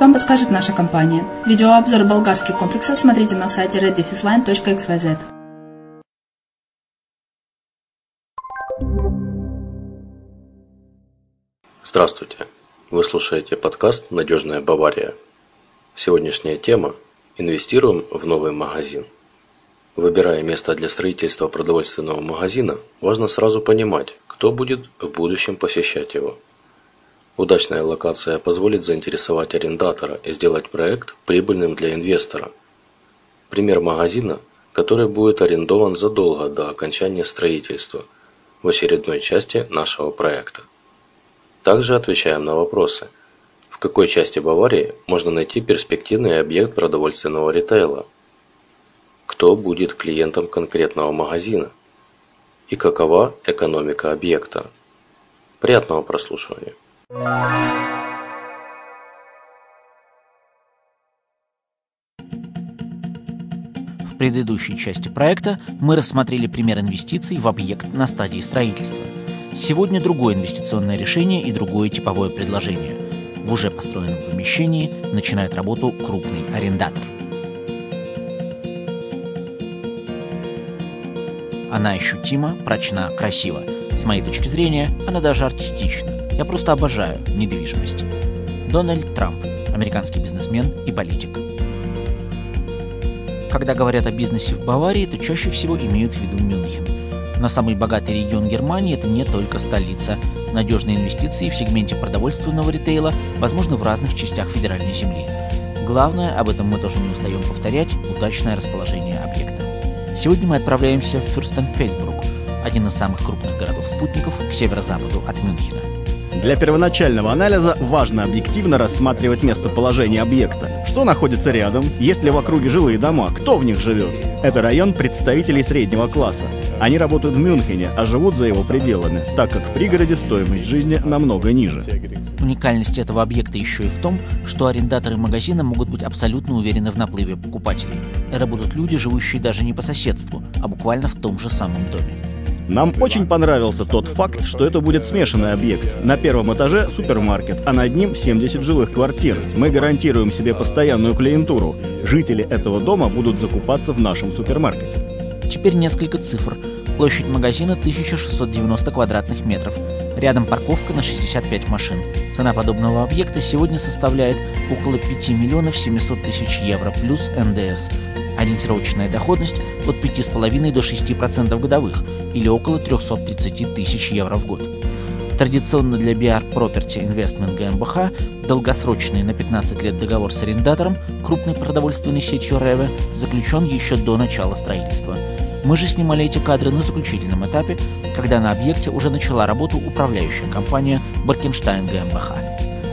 вам подскажет наша компания. Видеообзор болгарских комплексов смотрите на сайте reddefisline.xyz. Здравствуйте! Вы слушаете подкаст «Надежная Бавария». Сегодняшняя тема – инвестируем в новый магазин. Выбирая место для строительства продовольственного магазина, важно сразу понимать, кто будет в будущем посещать его. Удачная локация позволит заинтересовать арендатора и сделать проект прибыльным для инвестора. Пример магазина, который будет арендован задолго до окончания строительства в очередной части нашего проекта. Также отвечаем на вопросы. В какой части Баварии можно найти перспективный объект продовольственного ритейла? Кто будет клиентом конкретного магазина? И какова экономика объекта? Приятного прослушивания! В предыдущей части проекта мы рассмотрели пример инвестиций в объект на стадии строительства. Сегодня другое инвестиционное решение и другое типовое предложение. В уже построенном помещении начинает работу крупный арендатор. Она ощутима, прочна, красива. С моей точки зрения, она даже артистична. Я просто обожаю недвижимость. Дональд Трамп, американский бизнесмен и политик. Когда говорят о бизнесе в Баварии, то чаще всего имеют в виду Мюнхен. Но самый богатый регион Германии – это не только столица. Надежные инвестиции в сегменте продовольственного ритейла возможны в разных частях федеральной земли. Главное, об этом мы тоже не устаем повторять, удачное расположение объекта. Сегодня мы отправляемся в Фюрстенфельдбрук, один из самых крупных городов-спутников к северо-западу от Мюнхена. Для первоначального анализа важно объективно рассматривать местоположение объекта. Что находится рядом, есть ли в округе жилые дома, кто в них живет. Это район представителей среднего класса. Они работают в Мюнхене, а живут за его пределами, так как в пригороде стоимость жизни намного ниже. Уникальность этого объекта еще и в том, что арендаторы магазина могут быть абсолютно уверены в наплыве покупателей. Это будут люди, живущие даже не по соседству, а буквально в том же самом доме. Нам очень понравился тот факт, что это будет смешанный объект. На первом этаже супермаркет, а над ним 70 жилых квартир. Мы гарантируем себе постоянную клиентуру. Жители этого дома будут закупаться в нашем супермаркете. Теперь несколько цифр. Площадь магазина 1690 квадратных метров. Рядом парковка на 65 машин. Цена подобного объекта сегодня составляет около 5 миллионов 700 тысяч евро плюс НДС. Ориентировочная доходность от 5,5 до 6% годовых или около 330 тысяч евро в год. Традиционно для BR Property Investment GmbH долгосрочный на 15 лет договор с арендатором, крупной продовольственной сетью Реве, заключен еще до начала строительства. Мы же снимали эти кадры на заключительном этапе, когда на объекте уже начала работу управляющая компания Баркенштайн GmbH.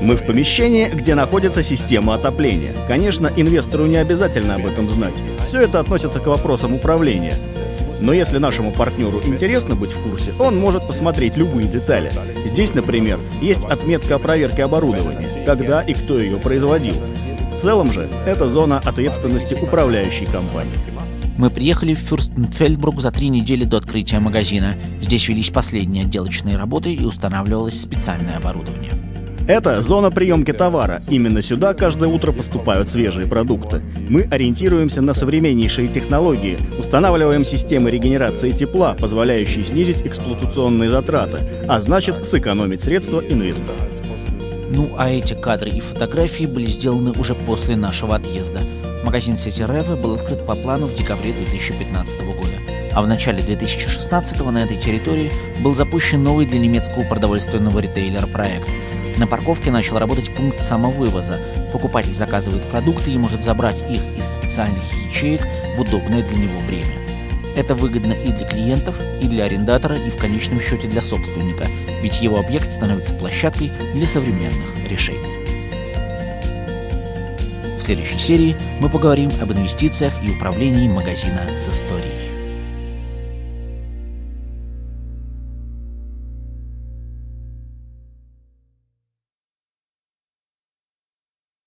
Мы в помещении, где находится система отопления. Конечно, инвестору не обязательно об этом знать. Все это относится к вопросам управления. Но если нашему партнеру интересно быть в курсе, он может посмотреть любые детали. Здесь, например, есть отметка о проверке оборудования, когда и кто ее производил. В целом же, это зона ответственности управляющей компании. Мы приехали в Фюрстенфельдбрук за три недели до открытия магазина. Здесь велись последние отделочные работы и устанавливалось специальное оборудование. Это зона приемки товара. Именно сюда каждое утро поступают свежие продукты. Мы ориентируемся на современнейшие технологии, устанавливаем системы регенерации тепла, позволяющие снизить эксплуатационные затраты, а значит сэкономить средства инвестора. Ну а эти кадры и фотографии были сделаны уже после нашего отъезда. Магазин сети Реве был открыт по плану в декабре 2015 года. А в начале 2016 на этой территории был запущен новый для немецкого продовольственного ритейлера проект – на парковке начал работать пункт самовывоза. Покупатель заказывает продукты и может забрать их из специальных ячеек в удобное для него время. Это выгодно и для клиентов, и для арендатора, и в конечном счете для собственника, ведь его объект становится площадкой для современных решений. В следующей серии мы поговорим об инвестициях и управлении магазина с историей.